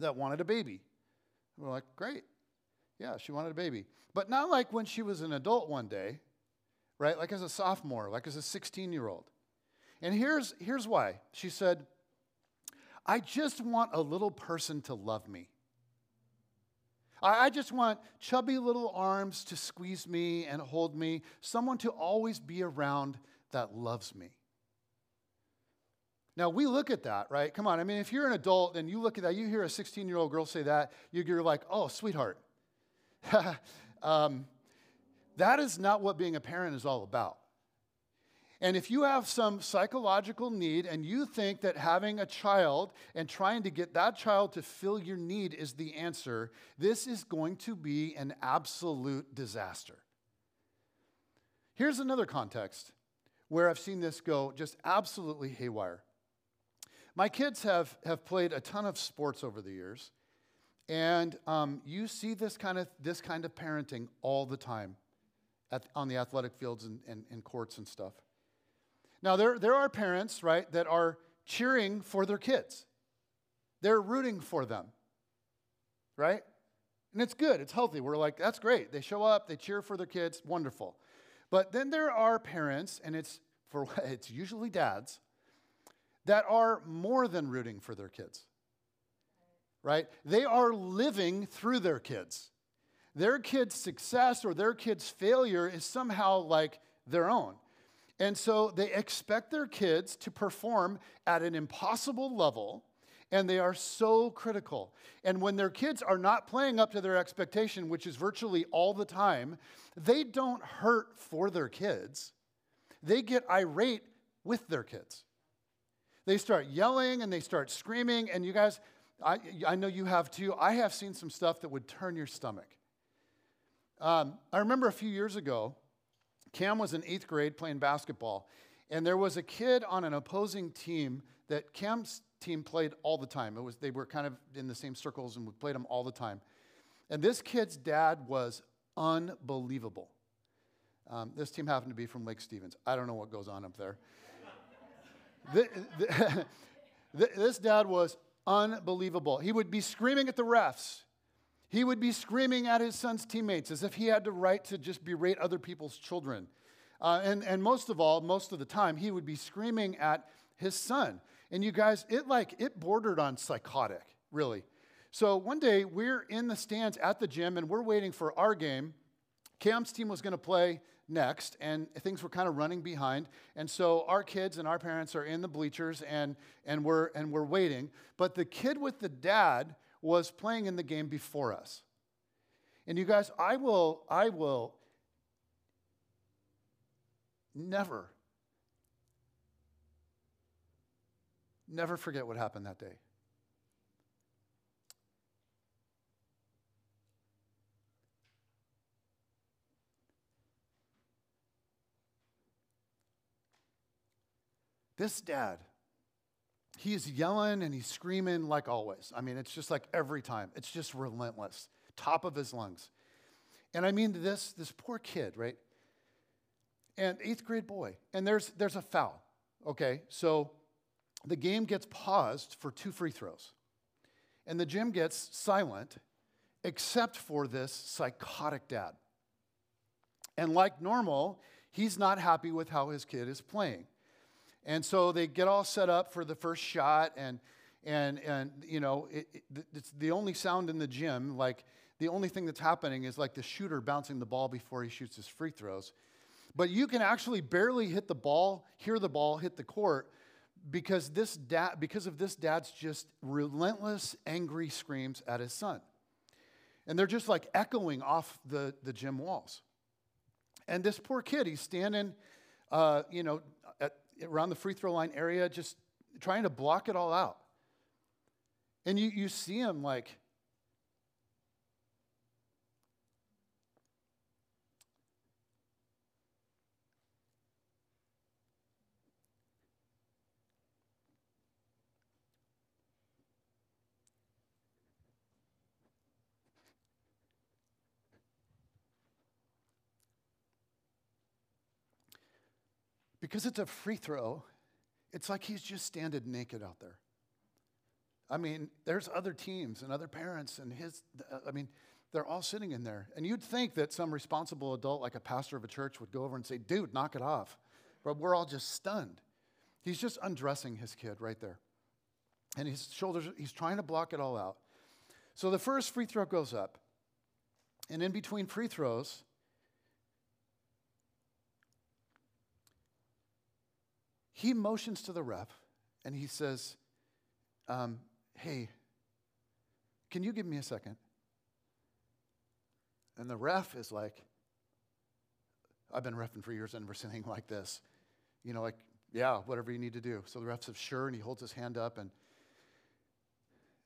that wanted a baby. We're like, great. Yeah, she wanted a baby. But not like when she was an adult one day, right? Like as a sophomore, like as a 16 year old. And here's, here's why. She said, I just want a little person to love me. I, just want chubby little arms to squeeze me and hold me, someone to always be around that loves me. Now, we look at that, right? Come on. I mean, if you're an adult and you look at that, you hear a 16 year old girl say that, you're like, oh, sweetheart. um, that is not what being a parent is all about. And if you have some psychological need and you think that having a child and trying to get that child to fill your need is the answer, this is going to be an absolute disaster. Here's another context where I've seen this go just absolutely haywire. My kids have, have played a ton of sports over the years, and um, you see this kind of, this kind of parenting all the time at, on the athletic fields and, and, and courts and stuff. Now, there, there are parents, right, that are cheering for their kids, they're rooting for them, right? And it's good, it's healthy. We're like, that's great. They show up, they cheer for their kids, wonderful. But then there are parents, and it's for it's usually dads, that are more than rooting for their kids. Right? They are living through their kids. Their kids' success or their kids' failure is somehow like their own. And so they expect their kids to perform at an impossible level, and they are so critical. And when their kids are not playing up to their expectation, which is virtually all the time, they don't hurt for their kids. They get irate with their kids. They start yelling and they start screaming, and you guys, I, I know you have too. I have seen some stuff that would turn your stomach. Um, I remember a few years ago, Cam was in eighth grade playing basketball, and there was a kid on an opposing team that Cam's team played all the time. It was, they were kind of in the same circles and we played them all the time. And this kid's dad was unbelievable. Um, this team happened to be from Lake Stevens. I don't know what goes on up there. this dad was unbelievable. He would be screaming at the refs. He would be screaming at his son's teammates as if he had the right to just berate other people's children. Uh, and, and most of all, most of the time, he would be screaming at his son. And you guys, it like, it bordered on psychotic, really. So one day, we're in the stands at the gym and we're waiting for our game. Cam's team was going to play next, and things were kind of running behind. And so our kids and our parents are in the bleachers and, and, we're, and we're waiting. But the kid with the dad was playing in the game before us. And you guys, I will, I will never, never forget what happened that day. This dad, he's yelling and he's screaming like always. I mean, it's just like every time. It's just relentless, top of his lungs. And I mean this this poor kid, right? And eighth grade boy. And there's there's a foul. Okay, so the game gets paused for two free throws. And the gym gets silent, except for this psychotic dad. And like normal, he's not happy with how his kid is playing. And so they get all set up for the first shot, and and and you know it, it, it's the only sound in the gym. Like the only thing that's happening is like the shooter bouncing the ball before he shoots his free throws. But you can actually barely hit the ball, hear the ball hit the court, because this dad, because of this dad's just relentless, angry screams at his son, and they're just like echoing off the the gym walls. And this poor kid, he's standing, uh, you know, around the free throw line area, just trying to block it all out. And you, you see him like, because it's a free throw, it's like he's just standing naked out there. I mean, there's other teams and other parents, and his, I mean, they're all sitting in there. And you'd think that some responsible adult, like a pastor of a church, would go over and say, dude, knock it off. But we're all just stunned. He's just undressing his kid right there. And his shoulders, he's trying to block it all out. So the first free throw goes up. And in between free throws, He motions to the ref and he says, um, Hey, can you give me a second? And the ref is like, I've been refing for years, and never seen anything like this. You know, like, yeah, whatever you need to do. So the ref says, sure, and he holds his hand up. And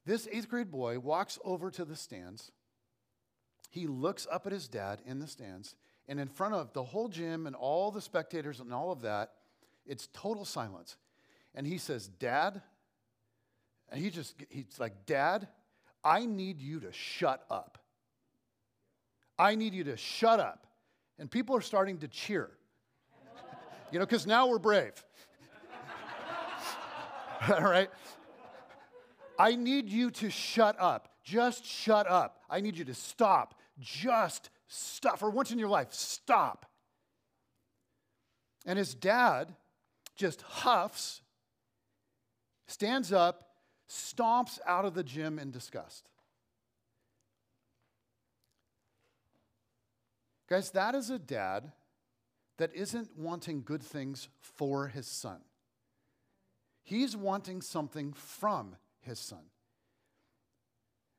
this eighth grade boy walks over to the stands. He looks up at his dad in the stands, and in front of the whole gym and all the spectators and all of that, it's total silence. And he says, Dad, and he just, he's like, Dad, I need you to shut up. I need you to shut up. And people are starting to cheer, you know, because now we're brave. All right? I need you to shut up. Just shut up. I need you to stop. Just stop. For once in your life, stop. And his dad just huffs, stands up, stomps out of the gym in disgust. Guys, that is a dad that isn't wanting good things for his son. He's wanting something from his son.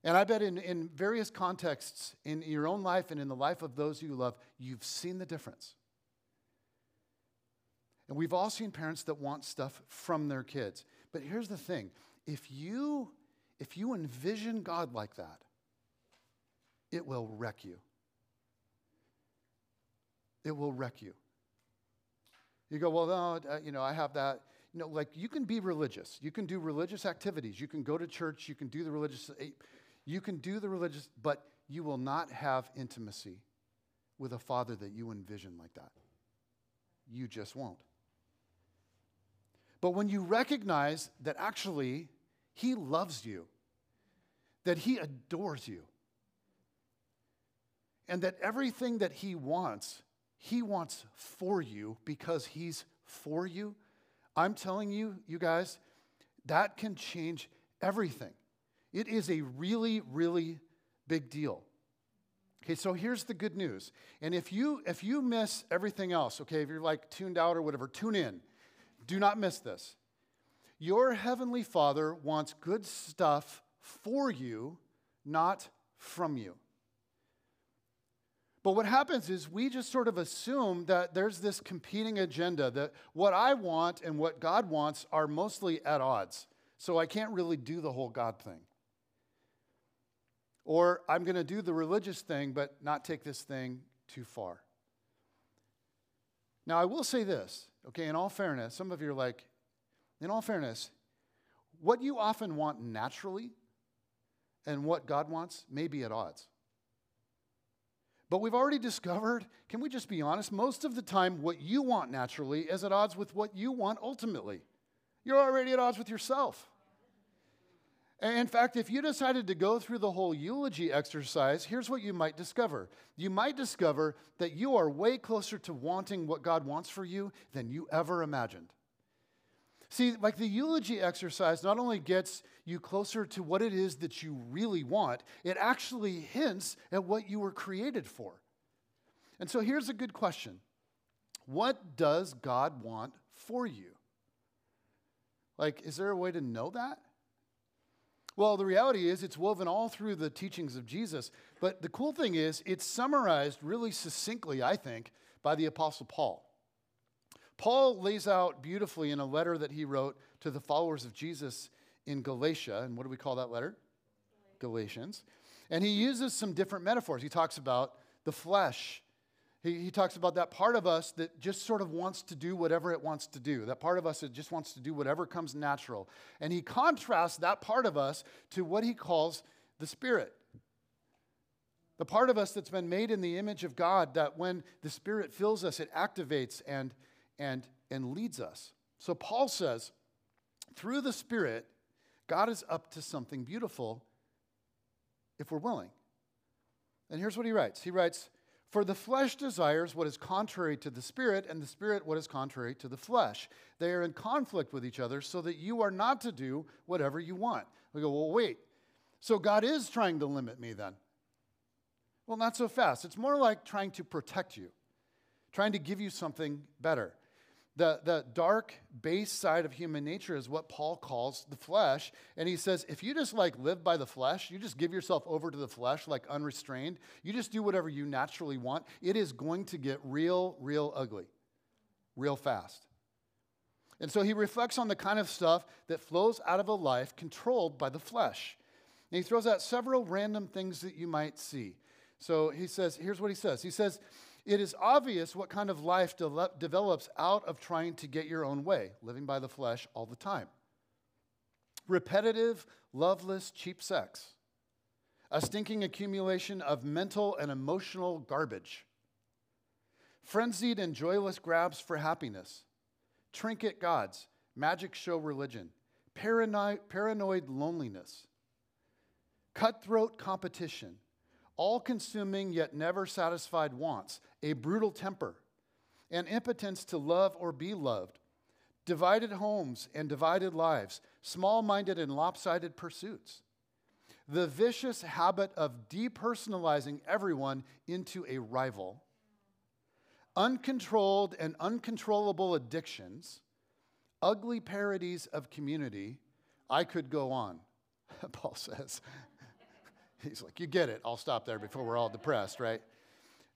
And I bet in, in various contexts in your own life and in the life of those you love, you've seen the difference. And we've all seen parents that want stuff from their kids. But here's the thing if you, if you envision God like that, it will wreck you. It will wreck you. You go, well, no, uh, you know, I have that. You know, like you can be religious. You can do religious activities. You can go to church. You can do the religious. Eh, you can do the religious, but you will not have intimacy with a father that you envision like that. You just won't. But when you recognize that actually He loves you, that He adores you, and that everything that He wants, He wants for you because He's for you, I'm telling you, you guys, that can change everything. It is a really, really big deal. Okay, so here's the good news. And if you if you miss everything else, okay, if you're like tuned out or whatever, tune in. Do not miss this. Your heavenly Father wants good stuff for you, not from you. But what happens is we just sort of assume that there's this competing agenda, that what I want and what God wants are mostly at odds. So I can't really do the whole God thing. Or I'm going to do the religious thing, but not take this thing too far. Now, I will say this, okay, in all fairness, some of you are like, in all fairness, what you often want naturally and what God wants may be at odds. But we've already discovered, can we just be honest? Most of the time, what you want naturally is at odds with what you want ultimately. You're already at odds with yourself. In fact, if you decided to go through the whole eulogy exercise, here's what you might discover. You might discover that you are way closer to wanting what God wants for you than you ever imagined. See, like the eulogy exercise not only gets you closer to what it is that you really want, it actually hints at what you were created for. And so here's a good question What does God want for you? Like, is there a way to know that? Well, the reality is it's woven all through the teachings of Jesus. But the cool thing is, it's summarized really succinctly, I think, by the Apostle Paul. Paul lays out beautifully in a letter that he wrote to the followers of Jesus in Galatia. And what do we call that letter? Galatians. And he uses some different metaphors. He talks about the flesh. He, he talks about that part of us that just sort of wants to do whatever it wants to do, that part of us that just wants to do whatever comes natural. And he contrasts that part of us to what he calls the Spirit. The part of us that's been made in the image of God, that when the Spirit fills us, it activates and and, and leads us. So Paul says, through the Spirit, God is up to something beautiful if we're willing. And here's what he writes He writes, For the flesh desires what is contrary to the Spirit, and the Spirit what is contrary to the flesh. They are in conflict with each other, so that you are not to do whatever you want. We go, Well, wait. So God is trying to limit me then? Well, not so fast. It's more like trying to protect you, trying to give you something better. The, the dark base side of human nature is what Paul calls the flesh. And he says, if you just like live by the flesh, you just give yourself over to the flesh like unrestrained, you just do whatever you naturally want, it is going to get real, real ugly, real fast. And so he reflects on the kind of stuff that flows out of a life controlled by the flesh. And he throws out several random things that you might see. So he says, here's what he says. He says, it is obvious what kind of life de- develops out of trying to get your own way, living by the flesh all the time. Repetitive, loveless, cheap sex, a stinking accumulation of mental and emotional garbage, frenzied and joyless grabs for happiness, trinket gods, magic show religion, paranoid, paranoid loneliness, cutthroat competition all consuming yet never satisfied wants, a brutal temper, an impotence to love or be loved, divided homes and divided lives, small minded and lopsided pursuits, the vicious habit of depersonalizing everyone into a rival, uncontrolled and uncontrollable addictions, ugly parodies of community. I could go on, Paul says. He's like, You get it. I'll stop there before we're all depressed, right?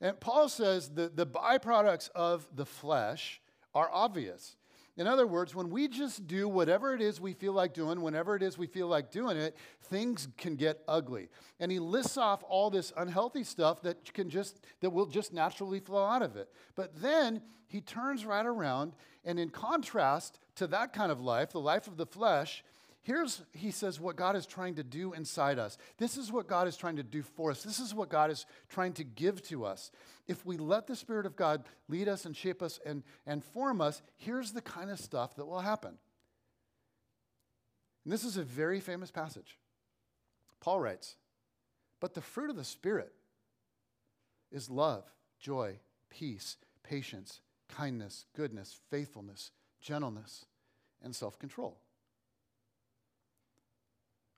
And Paul says the, the byproducts of the flesh are obvious. In other words, when we just do whatever it is we feel like doing, whenever it is we feel like doing it, things can get ugly. And he lists off all this unhealthy stuff that can just that will just naturally flow out of it. But then he turns right around and in contrast to that kind of life, the life of the flesh, Here's, he says, what God is trying to do inside us. This is what God is trying to do for us. This is what God is trying to give to us. If we let the Spirit of God lead us and shape us and, and form us, here's the kind of stuff that will happen. And this is a very famous passage. Paul writes, But the fruit of the Spirit is love, joy, peace, patience, kindness, goodness, faithfulness, gentleness, and self control.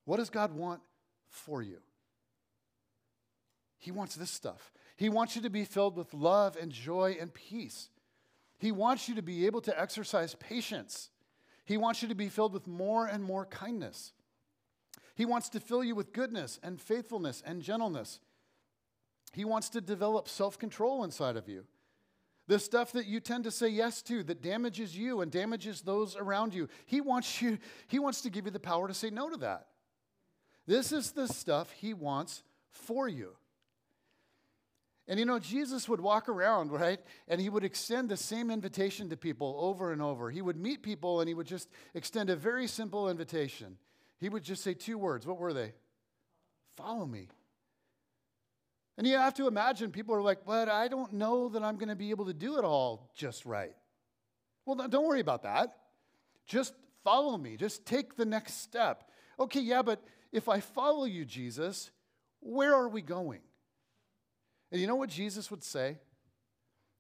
What does God want for you? He wants this stuff. He wants you to be filled with love and joy and peace. He wants you to be able to exercise patience. He wants you to be filled with more and more kindness. He wants to fill you with goodness and faithfulness and gentleness. He wants to develop self control inside of you. The stuff that you tend to say yes to that damages you and damages those around you. He wants you he wants to give you the power to say no to that. This is the stuff he wants for you. And you know, Jesus would walk around, right? And he would extend the same invitation to people over and over. He would meet people and he would just extend a very simple invitation. He would just say two words. What were they? Follow me. And you have to imagine people are like, but I don't know that I'm going to be able to do it all just right. Well, don't worry about that. Just follow me. Just take the next step. Okay, yeah, but if I follow you, Jesus, where are we going? And you know what Jesus would say?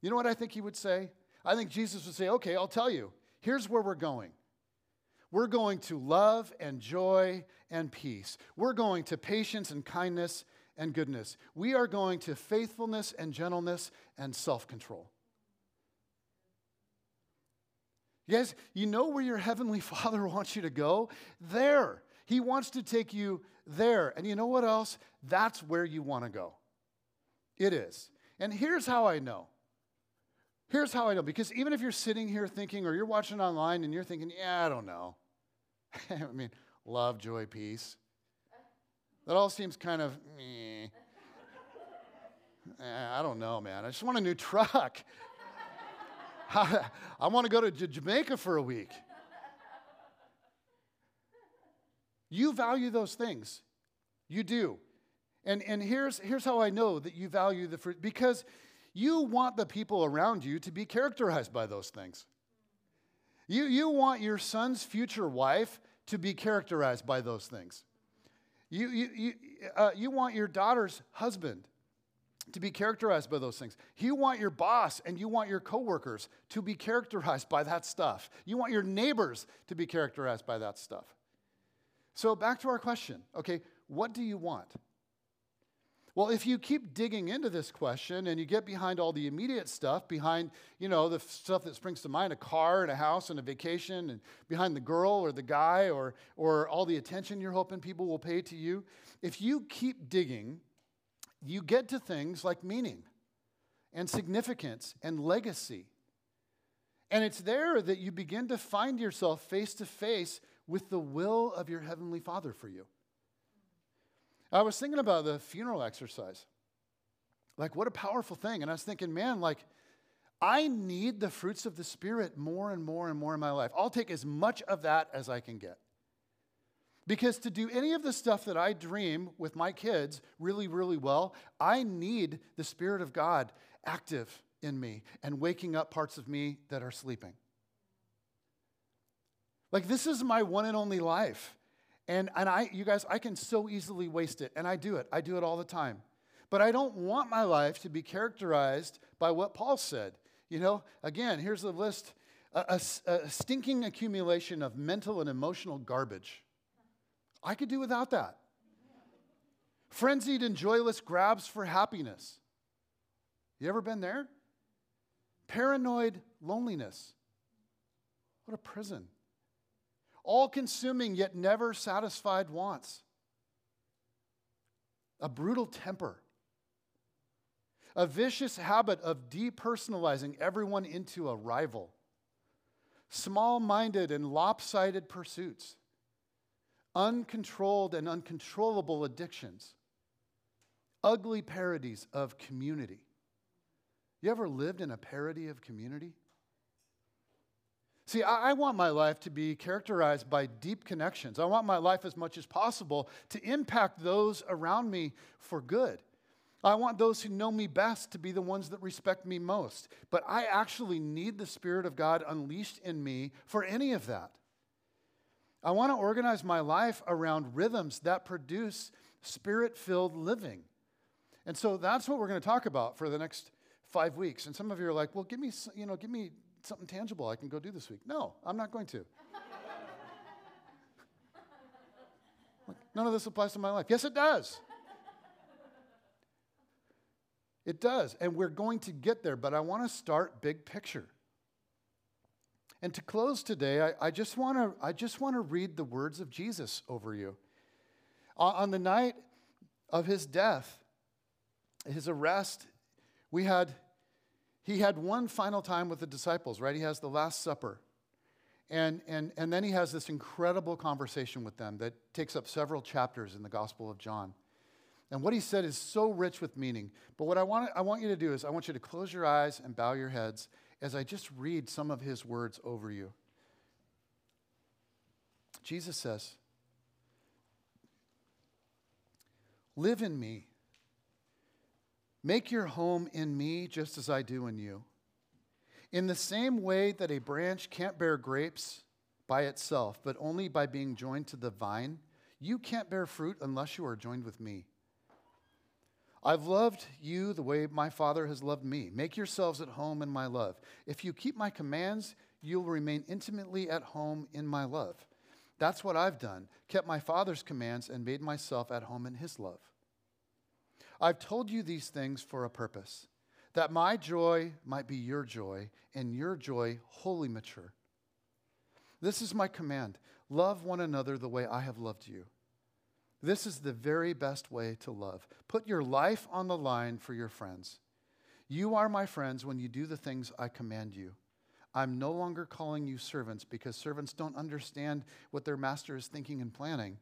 You know what I think he would say? I think Jesus would say, okay, I'll tell you. Here's where we're going. We're going to love and joy and peace. We're going to patience and kindness and goodness. We are going to faithfulness and gentleness and self control. Guys, you know where your Heavenly Father wants you to go? There. He wants to take you there. And you know what else? That's where you want to go. It is. And here's how I know. Here's how I know. Because even if you're sitting here thinking, or you're watching online and you're thinking, yeah, I don't know. I mean, love, joy, peace. That all seems kind of, eh. I don't know, man. I just want a new truck. I want to go to Jamaica for a week. You value those things. You do. And, and here's, here's how I know that you value the fruit because you want the people around you to be characterized by those things. You, you want your son's future wife to be characterized by those things. You, you, you, uh, you want your daughter's husband to be characterized by those things. You want your boss and you want your coworkers to be characterized by that stuff. You want your neighbors to be characterized by that stuff. So, back to our question okay, what do you want? Well, if you keep digging into this question and you get behind all the immediate stuff, behind, you know, the stuff that springs to mind, a car and a house and a vacation, and behind the girl or the guy or, or all the attention you're hoping people will pay to you, if you keep digging, you get to things like meaning and significance and legacy. And it's there that you begin to find yourself face to face with the will of your Heavenly Father for you. I was thinking about the funeral exercise. Like, what a powerful thing. And I was thinking, man, like, I need the fruits of the Spirit more and more and more in my life. I'll take as much of that as I can get. Because to do any of the stuff that I dream with my kids really, really well, I need the Spirit of God active in me and waking up parts of me that are sleeping. Like, this is my one and only life. And, and I, you guys, I can so easily waste it, and I do it. I do it all the time. But I don't want my life to be characterized by what Paul said. You know, again, here's the list a, a, a stinking accumulation of mental and emotional garbage. I could do without that. Frenzied and joyless grabs for happiness. You ever been there? Paranoid loneliness. What a prison all consuming yet never satisfied wants, a brutal temper, a vicious habit of depersonalizing everyone into a rival, small minded and lopsided pursuits, uncontrolled and uncontrollable addictions, ugly parodies of community. You ever lived in a parody of community? See, I, I, want my life to be characterized by deep connections. I want my life as much as possible to impact those around me for good. I want those who know me best to be the ones that respect me most. But I actually need the Spirit of God unleashed in me for any of that. I want to organize my life around rhythms that produce spirit filled living. And so that's what we're going to talk about for the next five weeks. And some of you are like, well, give me, you know, give me something tangible I can go do this week. No, I'm not going to. None of this applies to my life. Yes, it does. It does. And we're going to get there, but I want to start big picture. And to close today, I, I just want to I just want to read the words of Jesus over you. On the night of his death, his arrest, we had he had one final time with the disciples, right? He has the Last Supper. And, and, and then he has this incredible conversation with them that takes up several chapters in the Gospel of John. And what he said is so rich with meaning. But what I want, I want you to do is I want you to close your eyes and bow your heads as I just read some of his words over you. Jesus says, Live in me. Make your home in me just as I do in you. In the same way that a branch can't bear grapes by itself, but only by being joined to the vine, you can't bear fruit unless you are joined with me. I've loved you the way my Father has loved me. Make yourselves at home in my love. If you keep my commands, you'll remain intimately at home in my love. That's what I've done, kept my Father's commands and made myself at home in his love. I've told you these things for a purpose that my joy might be your joy, and your joy wholly mature. This is my command love one another the way I have loved you. This is the very best way to love. Put your life on the line for your friends. You are my friends when you do the things I command you. I'm no longer calling you servants because servants don't understand what their master is thinking and planning.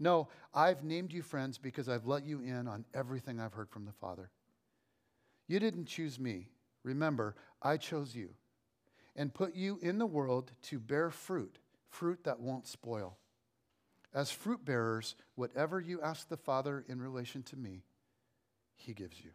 No, I've named you friends because I've let you in on everything I've heard from the Father. You didn't choose me. Remember, I chose you and put you in the world to bear fruit, fruit that won't spoil. As fruit bearers, whatever you ask the Father in relation to me, he gives you.